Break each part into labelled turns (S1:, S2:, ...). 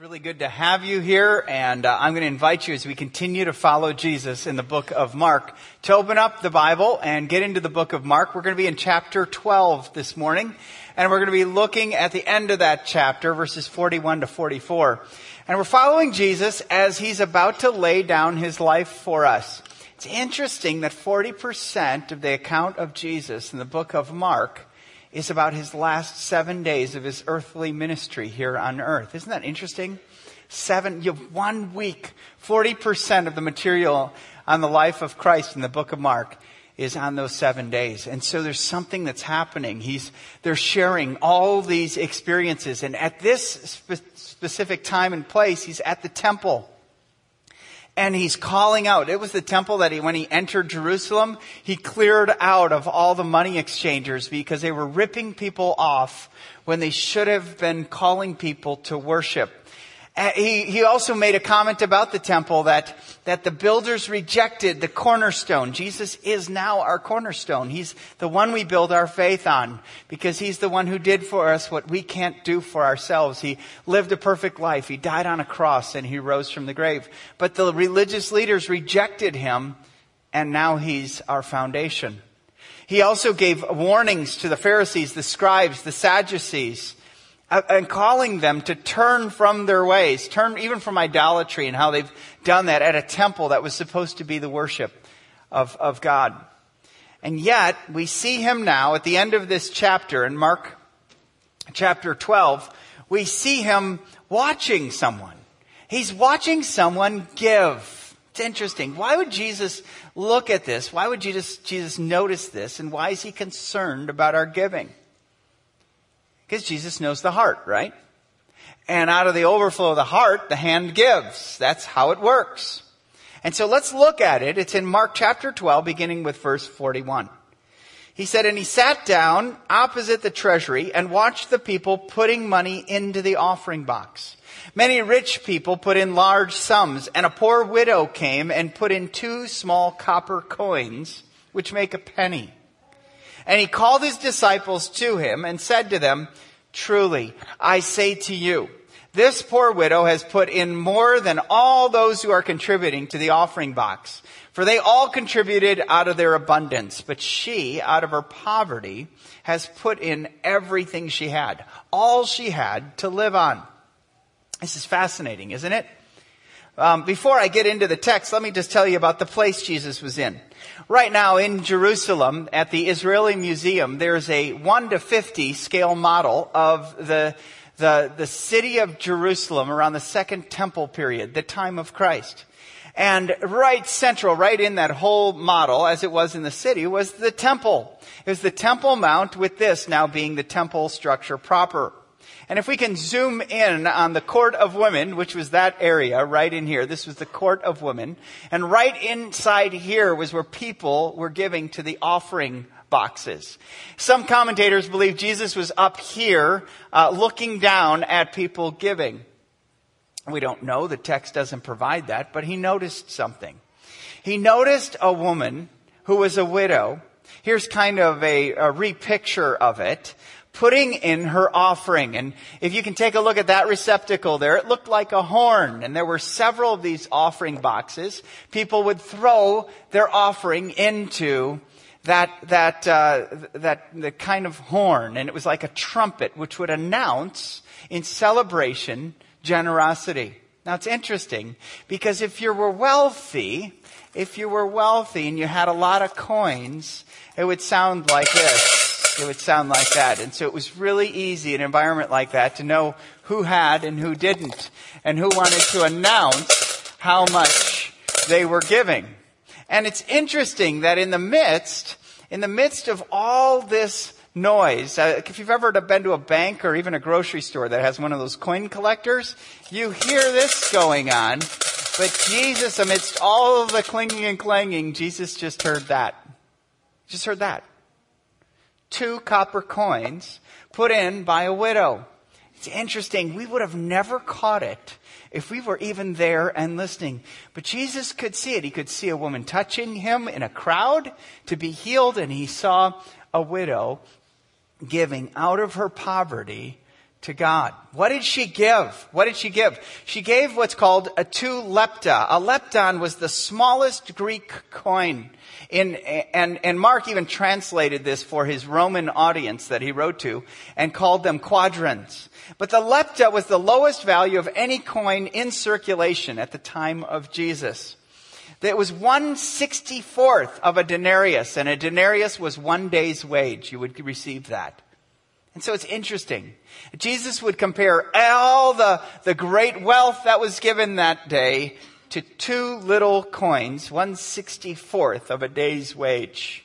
S1: really good to have you here, and uh, I'm going to invite you as we continue to follow Jesus in the book of Mark to open up the Bible and get into the book of Mark. We're going to be in chapter 12 this morning, and we're going to be looking at the end of that chapter, verses 41 to 44. And we're following Jesus as he's about to lay down his life for us. It's interesting that 40% of the account of Jesus in the book of Mark is about his last seven days of his earthly ministry here on earth. Isn't that interesting? Seven, you have one week, 40% of the material on the life of Christ in the book of Mark is on those seven days. And so there's something that's happening. He's, they're sharing all these experiences. And at this spe- specific time and place, he's at the temple and he's calling out. It was the temple that he, when he entered Jerusalem, he cleared out of all the money exchangers because they were ripping people off when they should have been calling people to worship. Uh, he, he also made a comment about the temple that, that the builders rejected the cornerstone. Jesus is now our cornerstone. He's the one we build our faith on because he's the one who did for us what we can't do for ourselves. He lived a perfect life. He died on a cross and he rose from the grave. But the religious leaders rejected him and now he's our foundation. He also gave warnings to the Pharisees, the scribes, the Sadducees Uh, and calling them to turn from their ways, turn even from idolatry and how they've done that at a temple that was supposed to be the worship of, of God. And yet, we see him now at the end of this chapter in Mark chapter 12, we see him watching someone. He's watching someone give. It's interesting. Why would Jesus look at this? Why would Jesus, Jesus notice this? And why is he concerned about our giving? Because Jesus knows the heart, right? And out of the overflow of the heart, the hand gives. That's how it works. And so let's look at it. It's in Mark chapter 12, beginning with verse 41. He said, And he sat down opposite the treasury and watched the people putting money into the offering box. Many rich people put in large sums, and a poor widow came and put in two small copper coins, which make a penny. And he called his disciples to him and said to them, Truly, I say to you, this poor widow has put in more than all those who are contributing to the offering box. For they all contributed out of their abundance, but she, out of her poverty, has put in everything she had, all she had to live on. This is fascinating, isn't it? Um, before I get into the text, let me just tell you about the place Jesus was in. Right now in Jerusalem at the Israeli Museum, there's a 1 to 50 scale model of the, the, the city of Jerusalem around the Second Temple period, the time of Christ. And right central, right in that whole model, as it was in the city, was the temple. It was the Temple Mount with this now being the temple structure proper. And if we can zoom in on the court of women, which was that area right in here, this was the court of women. And right inside here was where people were giving to the offering boxes. Some commentators believe Jesus was up here uh, looking down at people giving. We don't know, the text doesn't provide that, but he noticed something. He noticed a woman who was a widow. Here's kind of a, a repicture of it putting in her offering. And if you can take a look at that receptacle there, it looked like a horn. And there were several of these offering boxes. People would throw their offering into that, that, uh, that, the kind of horn. And it was like a trumpet, which would announce in celebration generosity. Now it's interesting because if you were wealthy, if you were wealthy and you had a lot of coins, it would sound like this it would sound like that. And so it was really easy in an environment like that to know who had and who didn't, and who wanted to announce how much they were giving. And it's interesting that in the midst, in the midst of all this noise, uh, if you've ever been to a bank or even a grocery store that has one of those coin collectors, you hear this going on. But Jesus, amidst all the clinging and clanging, Jesus just heard that. Just heard that two copper coins put in by a widow. It's interesting. We would have never caught it if we were even there and listening. But Jesus could see it. He could see a woman touching him in a crowd to be healed, and he saw a widow giving out of her poverty to God. What did she give? What did she give? She gave what's called a two lepta. A lepton was the smallest Greek coin. In, and, and Mark even translated this for his Roman audience that he wrote to and called them quadrans. But the lepta was the lowest value of any coin in circulation at the time of Jesus. It was one sixty-fourth of a denarius, and a denarius was one day's wage. You would receive that. And so it's interesting. Jesus would compare all the, the great wealth that was given that day to two little coins, one sixty-fourth of a day's wage.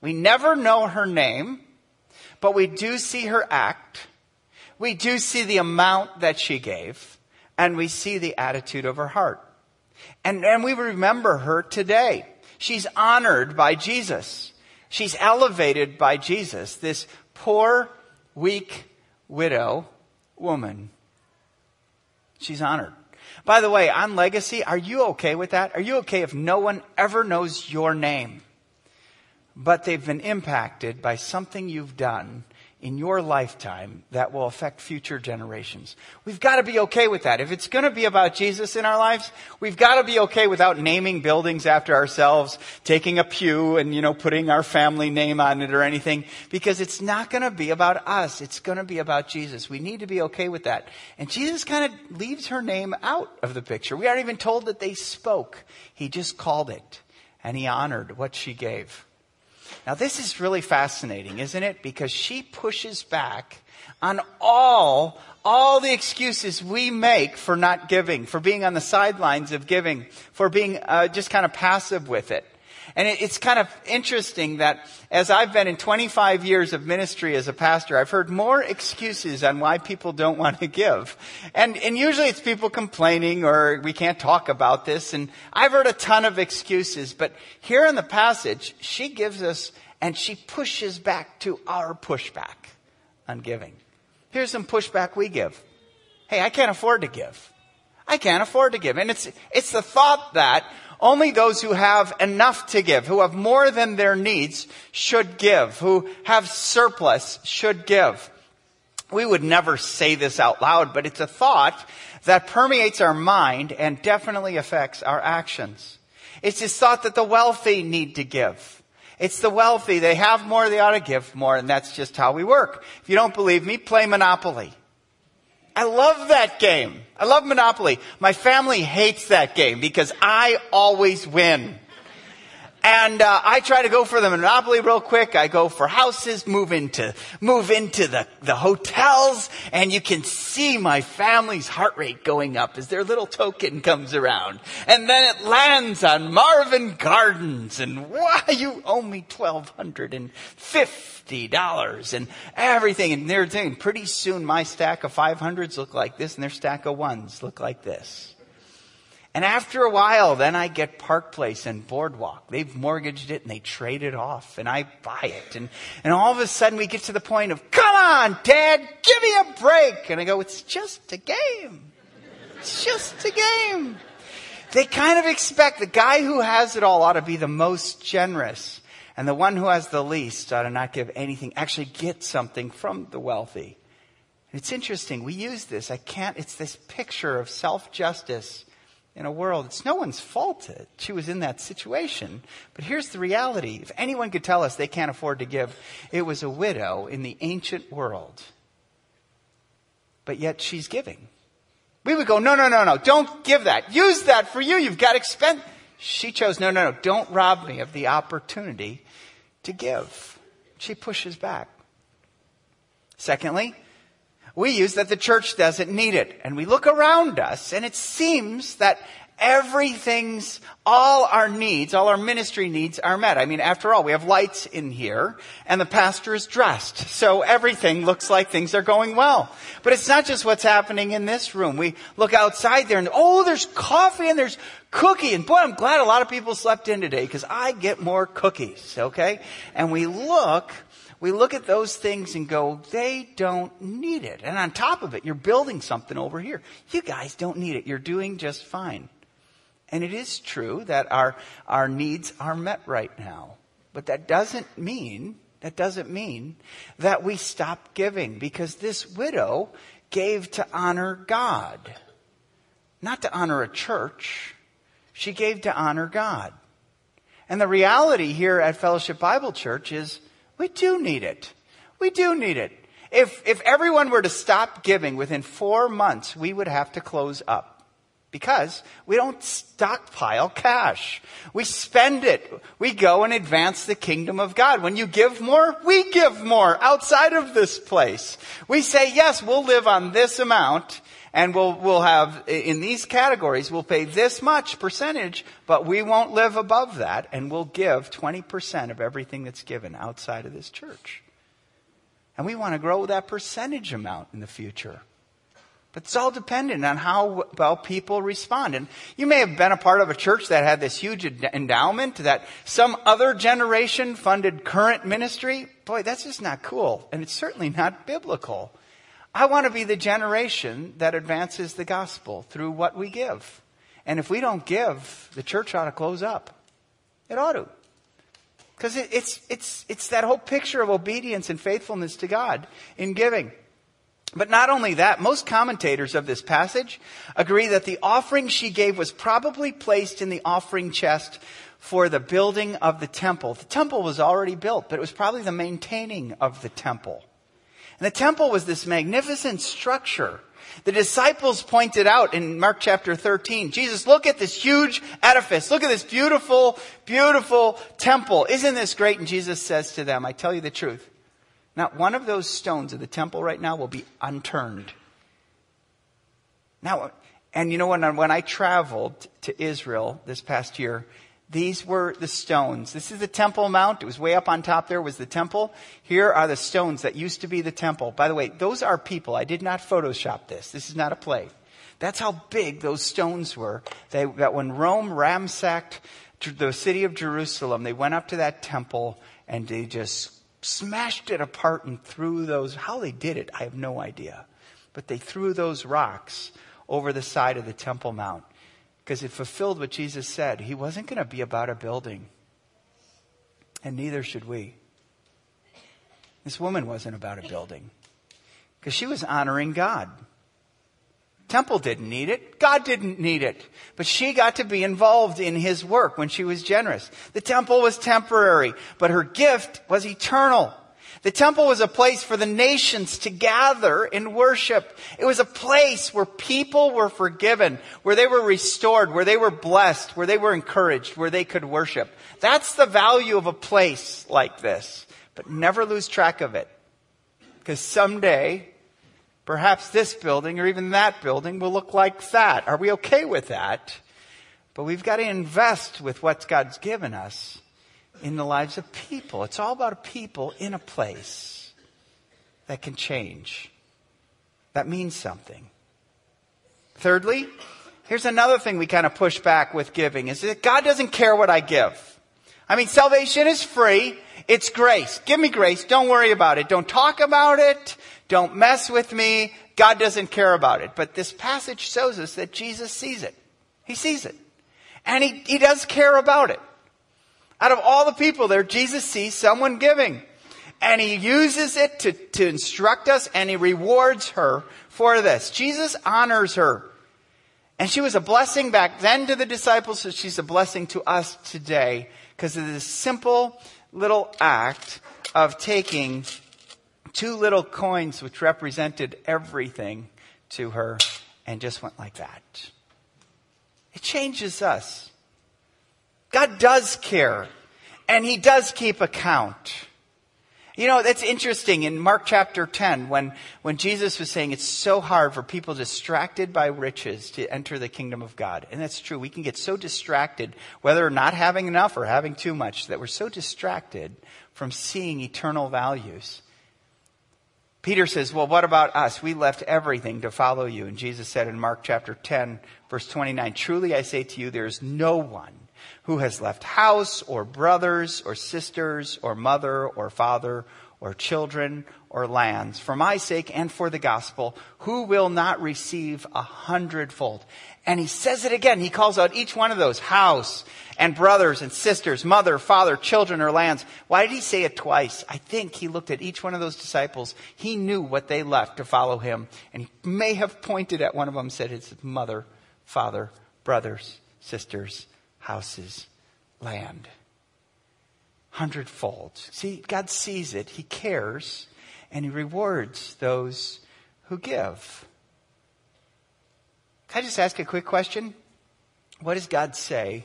S1: We never know her name, but we do see her act. We do see the amount that she gave, and we see the attitude of her heart. And, and we remember her today. She's honored by Jesus. She's elevated by Jesus, this poor, weak widow woman. She's honored. By the way, on legacy, are you okay with that? Are you okay if no one ever knows your name, but they've been impacted by something you've done in your lifetime that will affect future generations. We've got to be okay with that. If it's going to be about Jesus in our lives, we've got to be okay without naming buildings after ourselves, taking a pew and, you know, putting our family name on it or anything, because it's not going to be about us. It's going to be about Jesus. We need to be okay with that. And Jesus kind of leaves her name out of the picture. We aren't even told that they spoke. He just called it and he honored what she gave. Now, this is really fascinating, isn't it? Because she pushes back on all, all the excuses we make for not giving, for being on the sidelines of giving, for being uh, just kind of passive with it. And it, it's kind of interesting that as I've been in 25 years of ministry as a pastor, I've heard more excuses on why people don't want to give. And, and usually it's people complaining or we can't talk about this. And I've heard a ton of excuses, but here in the passage, she gives us and she pushes back to our pushback on giving. Here's some pushback we give. Hey, I can't afford to give. I can't afford to give. And it's, it's the thought that only those who have enough to give, who have more than their needs, should give, who have surplus should give. We would never say this out loud, but it's a thought that permeates our mind and definitely affects our actions. It's this thought that the wealthy need to give. It's the wealthy. They have more, they ought to give more, and that's just how we work. If you don't believe me, play Monopoly. I love that game. I love Monopoly. My family hates that game because I always win. And uh, I try to go for the monopoly real quick. I go for houses, move into move into the, the hotels, and you can see my family's heart rate going up as their little token comes around. And then it lands on Marvin Gardens, and why you owe me twelve hundred and fifty dollars and everything. And they're saying pretty soon my stack of five hundreds look like this, and their stack of ones look like this. And after a while, then I get Park Place and Boardwalk. They've mortgaged it and they trade it off and I buy it. And, and all of a sudden we get to the point of, come on, Dad, give me a break. And I go, it's just a game. It's just a game. They kind of expect the guy who has it all ought to be the most generous. And the one who has the least ought to not give anything, actually get something from the wealthy. It's interesting. We use this. I can't, it's this picture of self-justice in a world, it's no one's fault that she was in that situation. But here's the reality. If anyone could tell us they can't afford to give, it was a widow in the ancient world. But yet she's giving. We would go, no, no, no, no, don't give that. Use that for you. You've got expense. She chose, no, no, no, don't rob me of the opportunity to give. She pushes back. Secondly, we use that the church doesn't need it. And we look around us and it seems that everything's, all our needs, all our ministry needs are met. I mean, after all, we have lights in here and the pastor is dressed. So everything looks like things are going well. But it's not just what's happening in this room. We look outside there and, oh, there's coffee and there's cookie. And boy, I'm glad a lot of people slept in today because I get more cookies. Okay. And we look we look at those things and go, they don't need it. And on top of it, you're building something over here. You guys don't need it. You're doing just fine. And it is true that our, our needs are met right now. But that doesn't mean That doesn't mean that we stop giving because this widow gave to honor God, not to honor a church. She gave to honor God. And the reality here at Fellowship Bible Church is we do need it. We do need it. If, if everyone were to stop giving within four months, we would have to close up. Because we don't stockpile cash. We spend it. We go and advance the kingdom of God. When you give more, we give more outside of this place. We say, yes, we'll live on this amount and we'll, we'll have, in these categories, we'll pay this much percentage, but we won't live above that and we'll give 20% of everything that's given outside of this church. And we want to grow that percentage amount in the future. But it's all dependent on how well people respond. And you may have been a part of a church that had this huge endowment that some other generation funded current ministry. Boy, that's just not cool. And it's certainly not biblical. I want to be the generation that advances the gospel through what we give. And if we don't give, the church ought to close up. It ought to. Because it, it's, it's, it's that whole picture of obedience and faithfulness to God in giving. But not only that, most commentators of this passage agree that the offering she gave was probably placed in the offering chest for the building of the temple. The temple was already built, but it was probably the maintaining of the temple. And the temple was this magnificent structure the disciples pointed out in Mark chapter 13, Jesus, look at this huge edifice. Look at this beautiful, beautiful temple. Isn't this great? And Jesus says to them, I tell you the truth. Not one of those stones of the temple right now will be unturned. Now, and you know, when, when I traveled to Israel this past year, these were the stones. This is the Temple Mount. It was way up on top there was the temple. Here are the stones that used to be the temple. By the way, those are people. I did not Photoshop this. This is not a play. That's how big those stones were. They, that when Rome ransacked the city of Jerusalem, they went up to that temple and they just smashed it apart and threw those. How they did it, I have no idea. But they threw those rocks over the side of the Temple Mount because it fulfilled what Jesus said. He wasn't going to be about a building, and neither should we. This woman wasn't about a building because she was honoring God. Temple didn't need it. God didn't need it. But she got to be involved in his work when she was generous. The temple was temporary, but her gift was eternal. The temple was a place for the nations to gather and worship. It was a place where people were forgiven, where they were restored, where they were blessed, where they were encouraged, where they could worship. That's the value of a place like this. But never lose track of it. Because someday, perhaps this building or even that building will look like that. Are we okay with that? But we've got to invest with what God's given us in the lives of people. It's all about people in a place that can change. That means something. Thirdly, here's another thing we kind of push back with giving is that God doesn't care what I give. I mean, salvation is free. It's grace. Give me grace. Don't worry about it. Don't talk about it. Don't mess with me. God doesn't care about it. But this passage shows us that Jesus sees it. He sees it. And he, he does care about it. Out of all the people there, Jesus sees someone giving. And he uses it to, to instruct us and he rewards her for this. Jesus honors her. And she was a blessing back then to the disciples, so she's a blessing to us today because of this simple little act of taking two little coins which represented everything to her and just went like that. It changes us. God does care, and He does keep account. You know, that's interesting in Mark chapter 10 when, when Jesus was saying it's so hard for people distracted by riches to enter the kingdom of God. And that's true. We can get so distracted, whether not having enough or having too much, that we're so distracted from seeing eternal values. Peter says, well, what about us? We left everything to follow you. And Jesus said in Mark chapter 10, verse 29, truly I say to you, there is no one who has left house or brothers or sisters or mother or father or children or lands for my sake and for the gospel, who will not receive a hundredfold? And he says it again. He calls out each one of those house and brothers and sisters, mother, father, children, or lands. Why did he say it twice? I think he looked at each one of those disciples. He knew what they left to follow him. And he may have pointed at one of them, said his mother, father, brothers, sisters, houses, land. Hundredfold. See, God sees it. He cares. And he rewards those who give. Can I just ask a quick question? What does God say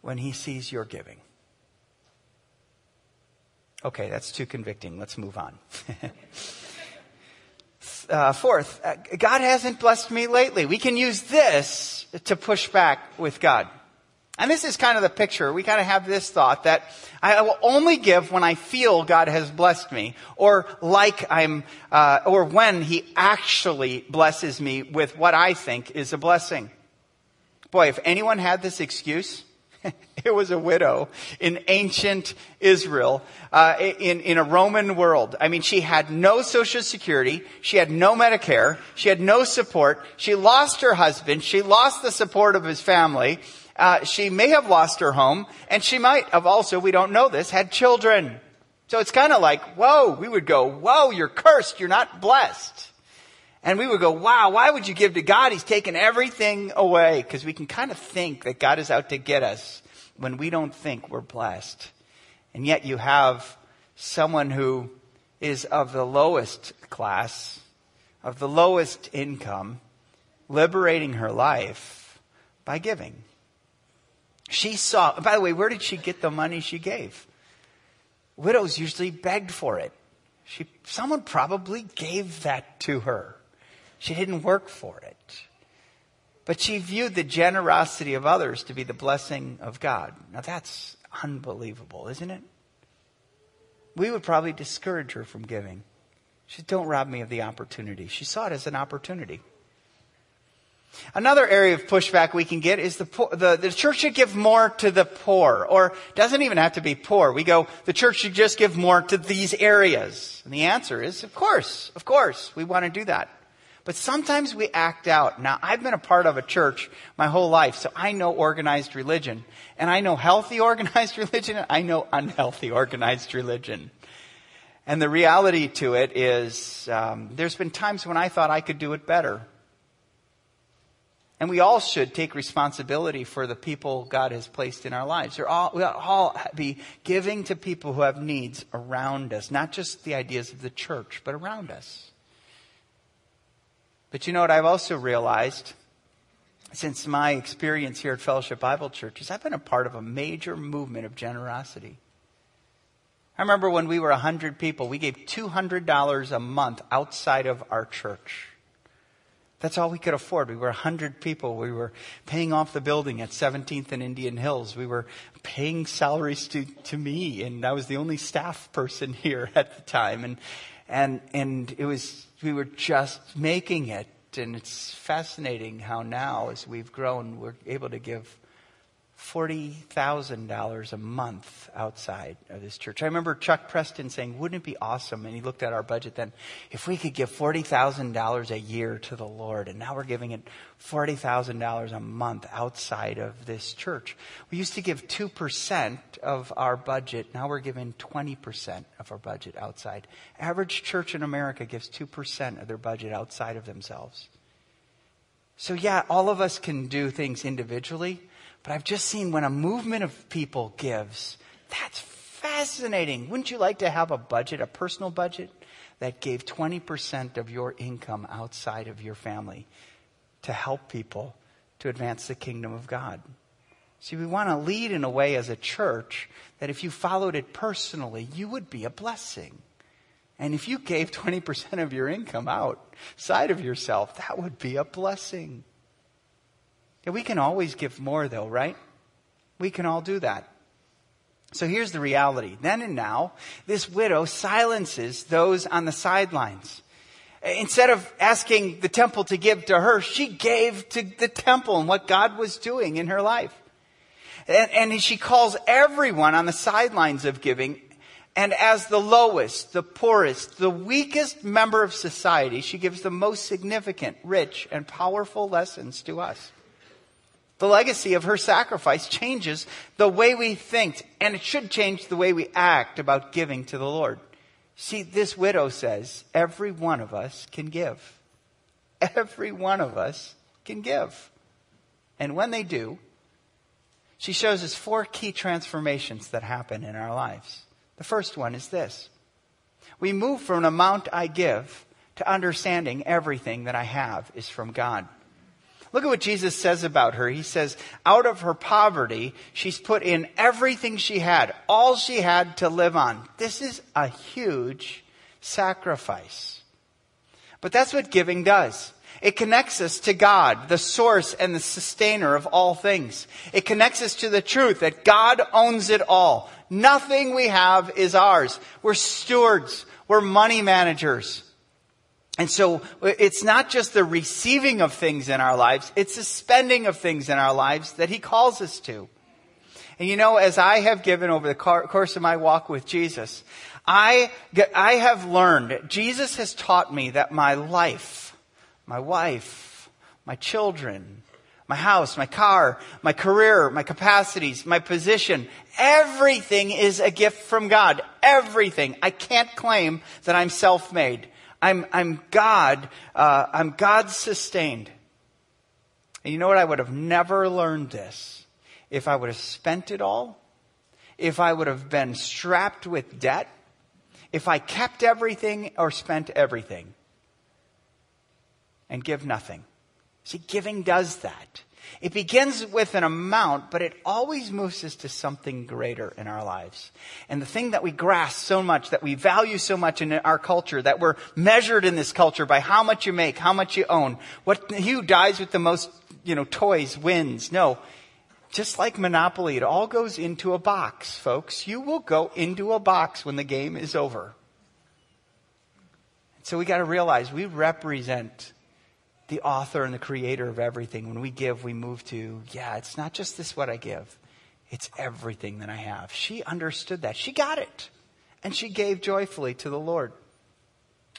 S1: when he sees your giving? Okay, that's too convicting. Let's move on. uh, fourth, uh, God hasn't blessed me lately. We can use this to push back with God. And this is kind of the picture. We kind of have this thought that I will only give when I feel God has blessed me, or like I'm, uh, or when He actually blesses me with what I think is a blessing. Boy, if anyone had this excuse, it was a widow in ancient Israel, uh, in, in a Roman world. I mean, she had no social security. She had no Medicare. She had no support. She lost her husband. She lost the support of his family. Uh, she may have lost her home, and she might have also, we don't know this, had children. So it's kind of like, whoa, we would go, whoa, you're cursed, you're not blessed. And we would go, wow, why would you give to God? He's taken everything away. Because we can kind of think that God is out to get us when we don't think we're blessed. And yet you have someone who is of the lowest class, of the lowest income, liberating her life by giving. She saw, by the way, where did she get the money she gave? Widows usually begged for it. She, someone probably gave that to her. She didn't work for it. But she viewed the generosity of others to be the blessing of God. Now that's unbelievable, isn't it? We would probably discourage her from giving. She said, don't rob me of the opportunity. She saw it as an opportunity. Another area of pushback we can get is the, poor, the, the church should give more to the poor, or doesn't even have to be poor. We go, the church should just give more to these areas. And the answer is, of course, of course, we want to do that. But sometimes we act out. Now, I've been a part of a church my whole life, so I know organized religion. And I know healthy organized religion, and I know unhealthy organized religion. And the reality to it is, um, there's been times when I thought I could do it better. And we all should take responsibility for the people God has placed in our lives. We're all, we'll all be giving to people who have needs around us, not just the ideas of the church, but around us. But you know what I've also realized since my experience here at Fellowship Bible Church is I've been a part of a major movement of generosity. I remember when we were 100 people, we gave $200 a month outside of our church. That's all we could afford. We were 100 people. We were paying off the building at 17th and Indian Hills. We were paying salaries to, to me, and I was the only staff person here at the time. And, and, and it was, we were just making it. And it's fascinating how now, as we've grown, we're able to give $40,000 a month outside of this church. I remember Chuck Preston saying, wouldn't it be awesome? And he looked at our budget then, if we could give $40,000 a year to the Lord, and now we're giving it $40,000 a month outside of this church. We used to give 2% of our budget, now we're giving 20% of our budget outside. Average church in America gives 2% of their budget outside of themselves. So yeah, all of us can do things individually, but I've just seen when a movement of people gives, that's fascinating. Wouldn't you like to have a budget, a personal budget, that gave 20% of your income outside of your family to help people to advance the kingdom of God? See, we want to lead in a way as a church that if you followed it personally, you would be a blessing. And if you gave 20% of your income outside of yourself, that would be a blessing. Yeah, we can always give more though, right? We can all do that. So here's the reality. Then and now, this widow silences those on the sidelines. Instead of asking the temple to give to her, she gave to the temple and what God was doing in her life. And, and she calls everyone on the sidelines of giving And as the lowest, the poorest, the weakest member of society, she gives the most significant, rich, and powerful lessons to us. The legacy of her sacrifice changes the way we think, and it should change the way we act about giving to the Lord. See, this widow says every one of us can give. Every one of us can give. And when they do, she shows us four key transformations that happen in our lives. The first one is this we move from an amount I give to understanding everything that I have is from God. Look at what Jesus says about her. He says, out of her poverty, she's put in everything she had, all she had to live on. This is a huge sacrifice. But that's what giving does. It connects us to God, the source and the sustainer of all things. It connects us to the truth that God owns it all. Nothing we have is ours. We're stewards. We're money managers. And so uh, it's not just the receiving of things in our lives, it's the spending of things in our lives that he calls us to. And you know, as I have given over the course of my walk with Jesus, I, I have learned, Jesus has taught me that my life, my wife, my children, my house, my car, my career, my capacities, my position, everything is a gift from God. Everything. I can't claim that I'm self-made. I'm, I'm God, uh, I'm God sustained. And you know what? I would have never learned this if I would have spent it all, if I would have been strapped with debt, if I kept everything or spent everything and give nothing. See, giving does that. It begins with an amount, but it always moves us to something greater in our lives. And the thing that we grasp so much, that we value so much in our culture, that we're measured in this culture by how much you make, how much you own, what, who dies with the most, you know, toys wins. No. Just like Monopoly, it all goes into a box, folks. You will go into a box when the game is over. So we got to realize we represent the author and the creator of everything. When we give, we move to, yeah, it's not just this what I give, it's everything that I have. She understood that. She got it. And she gave joyfully to the Lord.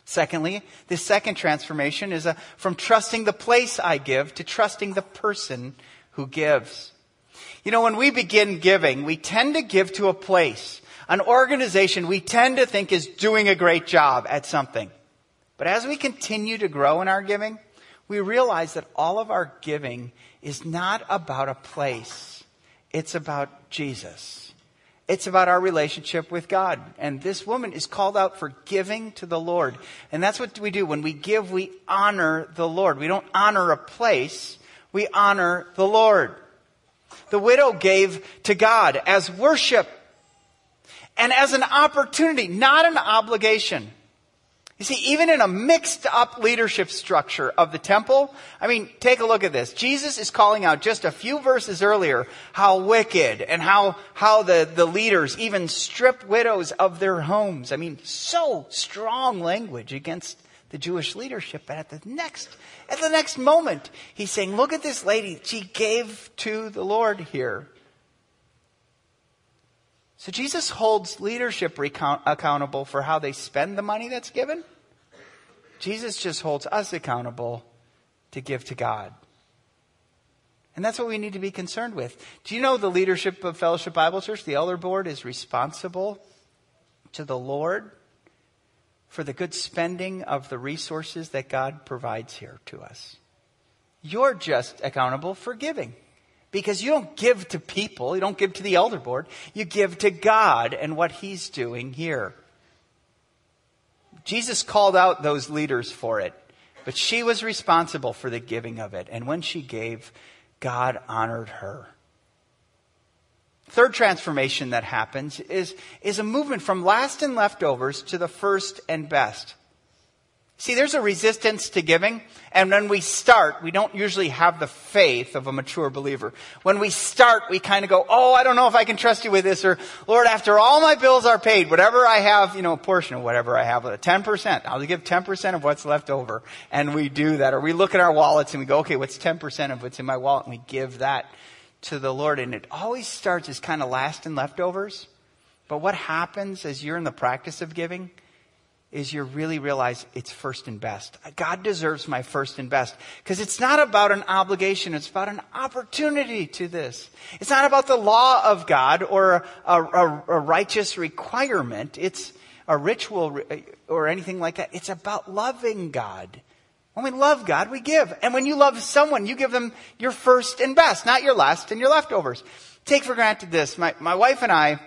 S1: Secondly, this second transformation is a, from trusting the place I give to trusting the person who gives. You know, when we begin giving, we tend to give to a place, an organization we tend to think is doing a great job at something. But as we continue to grow in our giving, we realize that all of our giving is not about a place. It's about Jesus. It's about our relationship with God. And this woman is called out for giving to the Lord. And that's what we do. When we give, we honor the Lord. We don't honor a place. We honor the Lord. The widow gave to God as worship and as an opportunity, not an obligation. You see, even in a mixed up leadership structure of the temple, I mean, take a look at this. Jesus is calling out just a few verses earlier how wicked and how, how the, the leaders even strip widows of their homes. I mean, so strong language against the Jewish leadership. But at the next, at the next moment, he's saying, look at this lady. She gave to the Lord here. So Jesus holds leadership accountable for how they spend the money that's given. Jesus just holds us accountable to give to God. And that's what we need to be concerned with. Do you know the leadership of Fellowship Bible Church, the elder board, is responsible to the Lord for the good spending of the resources that God provides here to us? You're just accountable for giving. Because you don't give to people, you don't give to the elder board, you give to God and what He's doing here. Jesus called out those leaders for it, but she was responsible for the giving of it. And when she gave, God honored her. Third transformation that happens is, is a movement from last and leftovers to the first and best. See, there's a resistance to giving. And when we start, we don't usually have the faith of a mature believer. When we start, we kind of go, Oh, I don't know if I can trust you with this. Or, Lord, after all my bills are paid, whatever I have, you know, a portion of whatever I have, 10%, I'll give 10% of what's left over. And we do that. Or we look at our wallets and we go, okay, what's 10% of what's in my wallet? And we give that to the Lord. And it always starts as kind of last and leftovers. But what happens as you're in the practice of giving is you really realize it's first and best. God deserves my first and best because it's not about an obligation. It's about an opportunity to this. It's not about the law of God or a, a, a righteous requirement. It's a ritual uh, or anything like that. It's about loving God. When we love God, we give. And when you love someone, you give them your first and best, not your last and your leftovers. Take for granted this. My, my wife and I,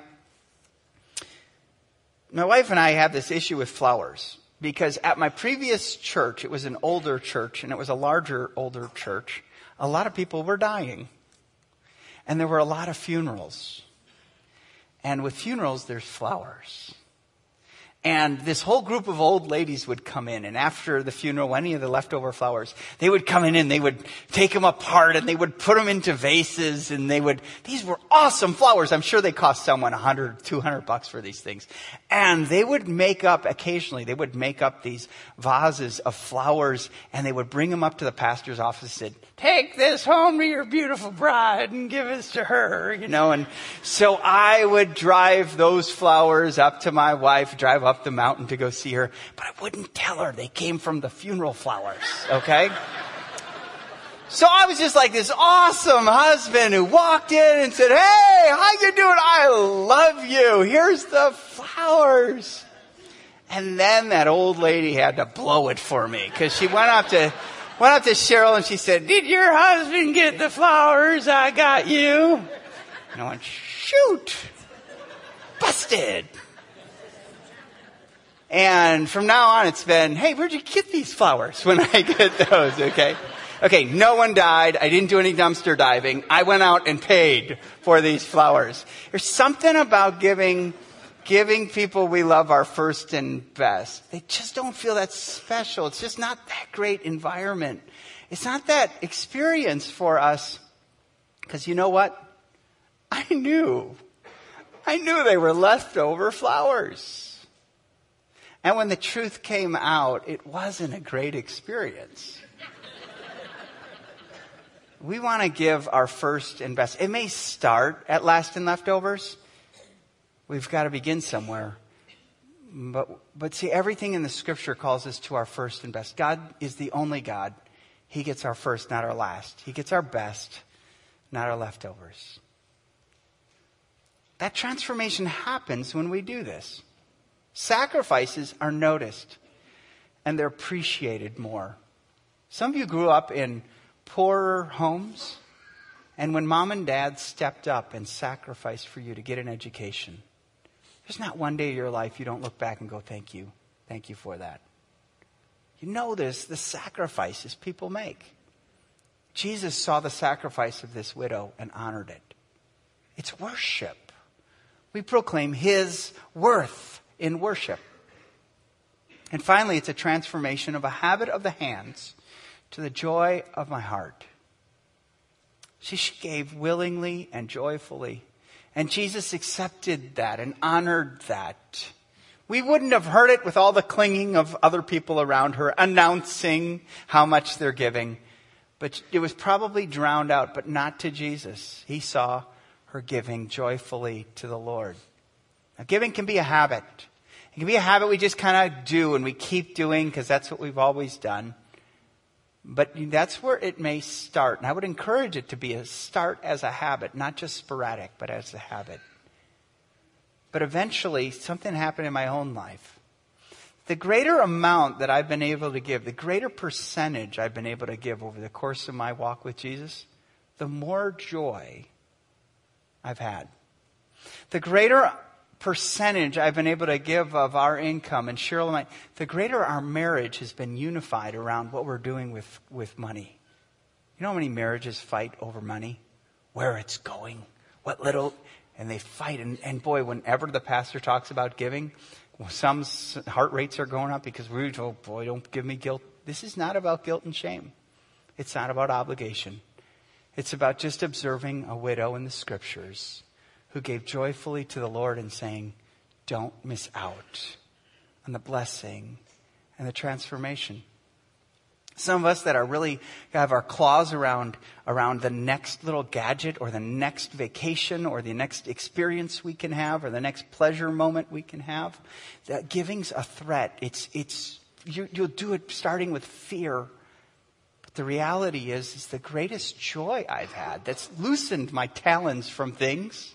S1: my wife and I have this issue with flowers because at my previous church, it was an older church and it was a larger, older church. A lot of people were dying. And there were a lot of funerals. And with funerals, there's flowers. And this whole group of old ladies would come in, and after the funeral, any of the leftover flowers, they would come in and they would take them apart and they would put them into vases and they would, these were awesome flowers. I'm sure they cost someone 100, 200 bucks for these things. And they would make up, occasionally, they would make up these vases of flowers and they would bring them up to the pastor's office and say, take this home to your beautiful bride and give this to her, you know. And so I would drive those flowers up to my wife, drive up up the mountain to go see her, but I wouldn't tell her they came from the funeral flowers, okay? So I was just like this awesome husband who walked in and said, Hey, how you doing? I love you. Here's the flowers. And then that old lady had to blow it for me because she went up to, went up to Cheryl and she said, did your husband get the flowers I got you? And I went, shoot, busted. And from now on, it's been, hey, where'd you get these flowers when I get those, okay? Okay, no one died. I didn't do any dumpster diving. I went out and paid for these flowers. There's something about giving, giving people we love our first and best. They just don't feel that special. It's just not that great environment. It's not that experience for us. Because you know what? I knew. I knew they were leftover flowers. And when the truth came out, it wasn't a great experience. we want to give our first and best. It may start at last and leftovers. We've got to begin somewhere. But, but see, everything in the scripture calls us to our first and best. God is the only God. He gets our first, not our last. He gets our best, not our leftovers. That transformation happens when we do this. Sacrifices are noticed and they're appreciated more. Some of you grew up in poorer homes, and when mom and dad stepped up and sacrificed for you to get an education, there's not one day of your life you don't look back and go, Thank you. Thank you for that. You know there's the sacrifices people make. Jesus saw the sacrifice of this widow and honored it. It's worship. We proclaim his worth in worship. And finally, it's a transformation of a habit of the hands to the joy of my heart. See, She gave willingly and joyfully. And Jesus accepted that and honored that. We wouldn't have heard it with all the clinging of other people around her announcing how much they're giving. But it was probably drowned out, but not to Jesus. He saw her giving joyfully to the Lord. Now, giving can be a habit. It can be a habit we just kind of do and we keep doing because that's what we've always done. But that's where it may start. And I would encourage it to be a start as a habit, not just sporadic, but as a habit. But eventually, something happened in my own life. The greater amount that I've been able to give, the greater percentage I've been able to give over the course of my walk with Jesus, the more joy I've had. The greater percentage I've been able to give of our income, and Cheryl and I, the greater our marriage has been unified around what we're doing with, with money. You know how many marriages fight over money? Where it's going? What little, and they fight. And, and boy, whenever the pastor talks about giving, some heart rates are going up because we're oh boy, don't give me guilt. This is not about guilt and shame. It's not about obligation. It's about just observing a widow in the scriptures who gave joyfully to the Lord and saying, Don't miss out on the blessing and the transformation. Some of us that are really have our claws around, around the next little gadget or the next vacation or the next experience we can have or the next pleasure moment we can have. That giving's a threat. It's, it's, you, you'll do it starting with fear. But the reality is, is the greatest joy I've had that's loosened my talons from things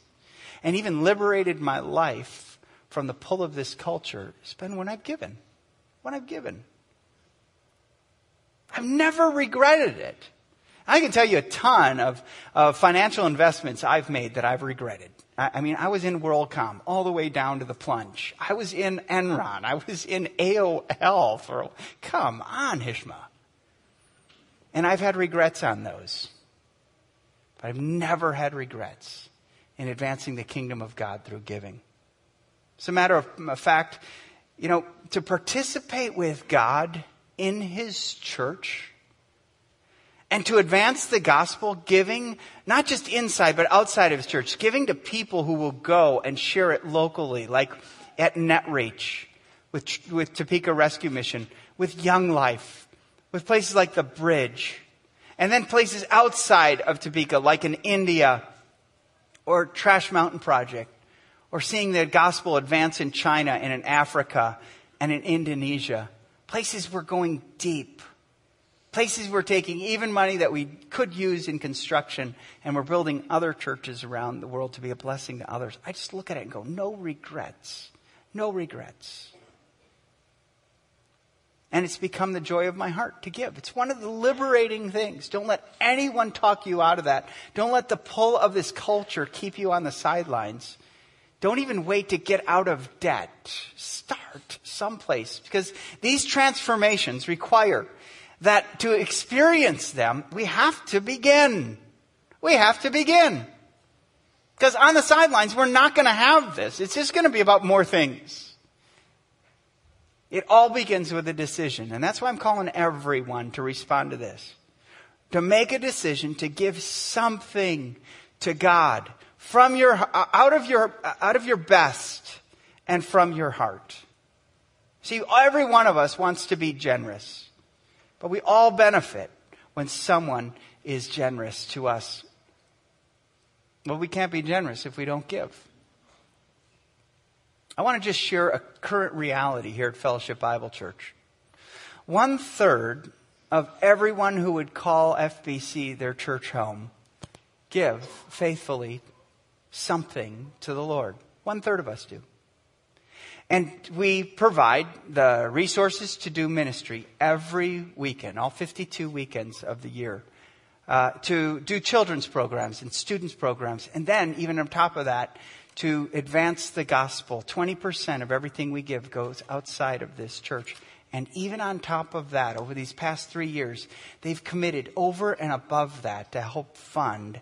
S1: and even liberated my life from the pull of this culture has been when I've given. When I've given. I've never regretted it. I can tell you a ton of, of financial investments I've made that I've regretted. I, I mean, I was in WorldCom all the way down to the plunge. I was in Enron. I was in AOL for, come on, Hishma. And I've had regrets on those. But I've never had regrets in advancing the kingdom of God through giving. It's a matter of fact, you know, to participate with God in his church and to advance the gospel, giving not just inside but outside of his church, giving to people who will go and share it locally, like at NetReach, with, with Topeka Rescue Mission, with Young Life, with places like the Bridge, and then places outside of Topeka, like in India or Trash Mountain Project, or seeing the gospel advance in China and in Africa and in Indonesia. Places we're going deep. Places we're taking even money that we could use in construction and we're building other churches around the world to be a blessing to others. I just look at it and go, no regrets. No regrets. And it's become the joy of my heart to give. It's one of the liberating things. Don't let anyone talk you out of that. Don't let the pull of this culture keep you on the sidelines. Don't even wait to get out of debt. Start someplace because these transformations require that to experience them, we have to begin. We have to begin. Because on the sidelines, we're not going to have this. It's just going to be about more things. It all begins with a decision. And that's why I'm calling everyone to respond to this. To make a decision to give something to God from your, out of your, out of your best and from your heart. See, every one of us wants to be generous, but we all benefit when someone is generous to us. Well, we can't be generous if we don't give. I want to just share a current reality here at Fellowship Bible Church. One third of everyone who would call FBC their church home give faithfully something to the Lord. One third of us do. And we provide the resources to do ministry every weekend, all 52 weekends of the year, uh, to do children's programs and students' programs. And then, even on top of that, to advance the gospel. 20% of everything we give goes outside of this church. And even on top of that, over these past three years, they've committed over and above that to help fund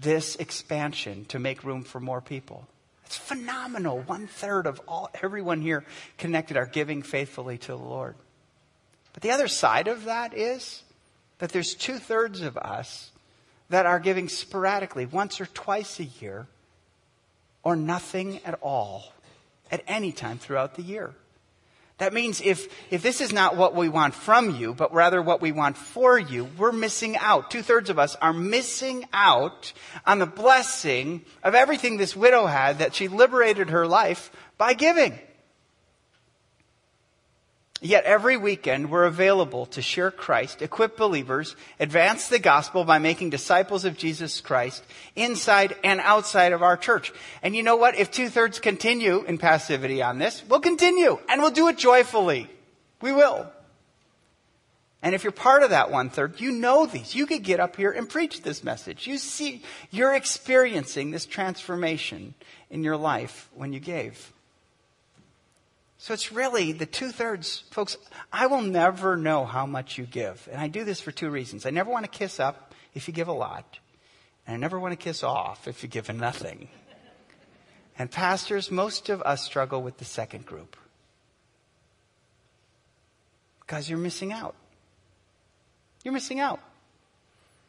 S1: this expansion to make room for more people. It's phenomenal. One third of all, everyone here connected are giving faithfully to the Lord. But the other side of that is that there's two thirds of us that are giving sporadically, once or twice a year, or nothing at all at any time throughout the year. That means if, if this is not what we want from you, but rather what we want for you, we're missing out. Two thirds of us are missing out on the blessing of everything this widow had that she liberated her life by giving. Yet every weekend we're available to share Christ, equip believers, advance the gospel by making disciples of Jesus Christ inside and outside of our church. And you know what? If two thirds continue in passivity on this, we'll continue and we'll do it joyfully. We will. And if you're part of that one third, you know these. You could get up here and preach this message. You see, you're experiencing this transformation in your life when you gave. So it's really the two thirds, folks. I will never know how much you give. And I do this for two reasons. I never want to kiss up if you give a lot, and I never want to kiss off if you give nothing. And pastors, most of us struggle with the second group because you're missing out. You're missing out.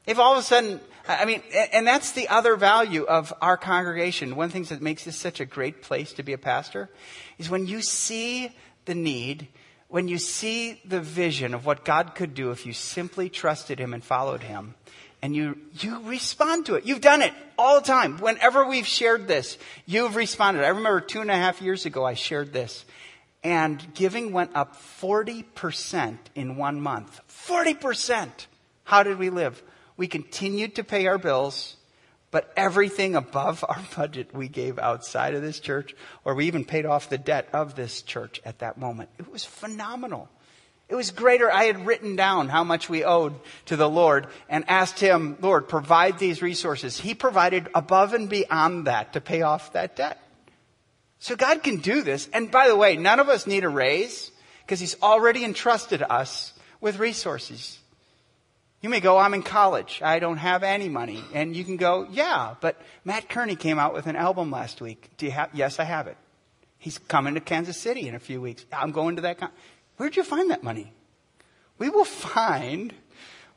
S1: If all of a sudden, I mean, and that's the other value of our congregation. One of the things that makes this such a great place to be a pastor is when you see the need, when you see the vision of what God could do if you simply trusted Him and followed Him, and you, you respond to it. You've done it all the time. Whenever we've shared this, you've responded. I remember two and a half years ago, I shared this, and giving went up 40% in one month. 40%! How did we live? We continued to pay our bills, but everything above our budget we gave outside of this church, or we even paid off the debt of this church at that moment. It was phenomenal. It was greater. I had written down how much we owed to the Lord and asked Him, Lord, provide these resources. He provided above and beyond that to pay off that debt. So God can do this. And by the way, none of us need a raise because He's already entrusted us with resources. You may go, I'm in college. I don't have any money. And you can go, yeah, but Mat Kearney came out with an album last week. Do you have, yes, I have it. He's coming to Kansas City in a few weeks. I'm going to that. Con- Where'd you find that money? We will find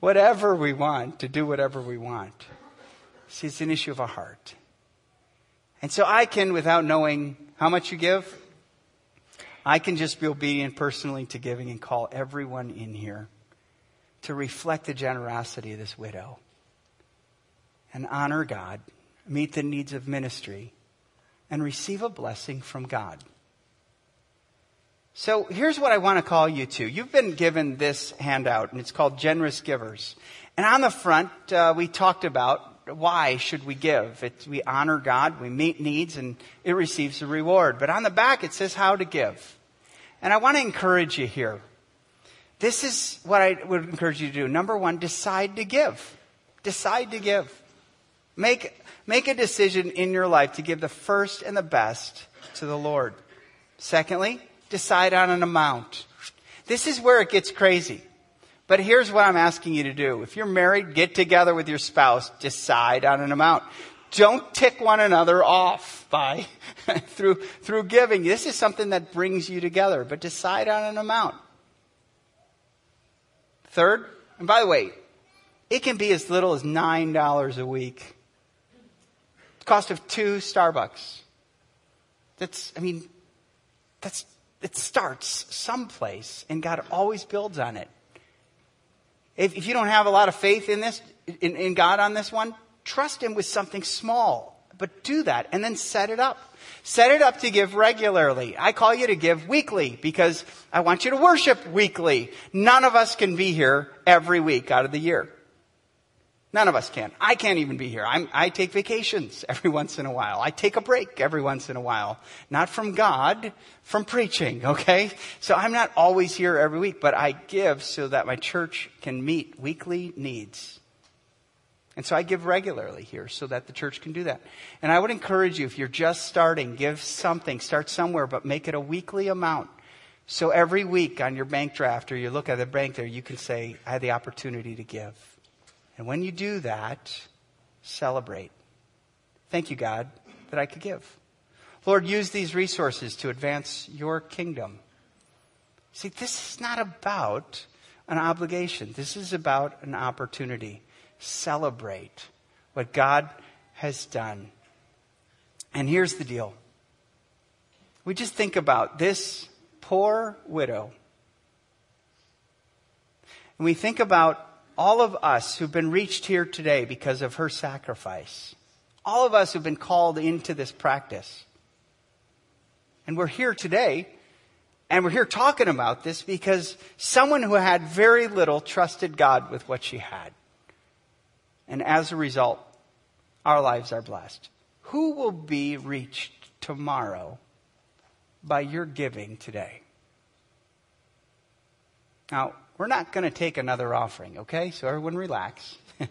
S1: whatever we want to do whatever we want. See, it's an issue of a heart. And so I can, without knowing how much you give, I can just be obedient personally to giving and call everyone in here to reflect the generosity of this widow and honor God, meet the needs of ministry, and receive a blessing from God. So here's what I want to call you to. You've been given this handout, and it's called Generous Givers. And on the front, uh, we talked about why should we give. It's, we honor God, we meet needs, and it receives a reward. But on the back, it says how to give. And I want to encourage you here. This is what I would encourage you to do. Number one, decide to give. Decide to give. Make, make a decision in your life to give the first and the best to the Lord. Secondly, decide on an amount. This is where it gets crazy. But here's what I'm asking you to do. If you're married, get together with your spouse, decide on an amount. Don't tick one another off by through through giving. This is something that brings you together, but decide on an amount. Third, and by the way, it can be as little as $9 a week. Cost of two Starbucks. That's, I mean, that's, it starts someplace and God always builds on it. If, if you don't have a lot of faith in this, in, in God on this one, trust Him with something small. But do that and then set it up. Set it up to give regularly. I call you to give weekly because I want you to worship weekly. None of us can be here every week out of the year. None of us can. I can't even be here. I'm, i take vacations every once in a while. I take a break every once in a while. Not from God, from preaching, okay? So I'm not always here every week, but I give so that my church can meet weekly needs. And so I give regularly here so that the church can do that. And I would encourage you, if you're just starting, give something, start somewhere, but make it a weekly amount. So every week on your bank draft or you look at the bank there, you can say, I had the opportunity to give. And when you do that, celebrate. Thank you, God, that I could give. Lord, use these resources to advance your kingdom. See, this is not about an obligation. This is about an opportunity celebrate what God has done. And here's the deal we just think about this poor widow. And we think about all of us who've been reached here today because of her sacrifice. All of us who've been called into this practice. And we're here today, and we're here talking about this because someone who had very little trusted God with what she had. And as a result, our lives are blessed. Who will be reached tomorrow by your giving today? Now, we're not going to take another offering, okay? So everyone relax.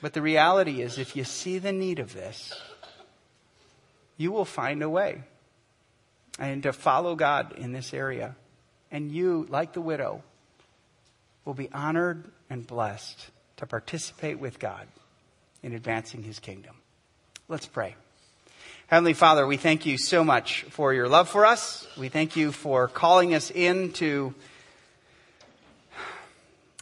S1: but the reality is, if you see the need of this, you will find a way. And to follow God in this area. And you, like the widow, will be honored and blessed to participate with God in advancing his kingdom. Let's pray. Heavenly Father, we thank you so much for your love for us. We thank you for calling us into,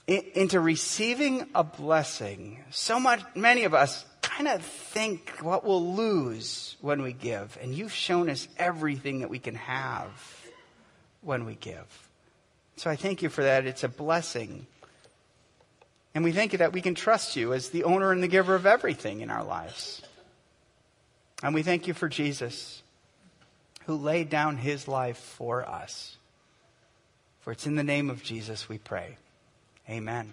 S1: into receiving a blessing. So much, many of us kind of think what we'll lose when we give. And you've shown us everything that we can have when we give. So I thank you for that. It's a blessing. And we thank you that we can trust you as the owner and the giver of everything in our lives. And we thank you for Jesus, who laid down his life for us. For it's in the name of Jesus we pray. Amen.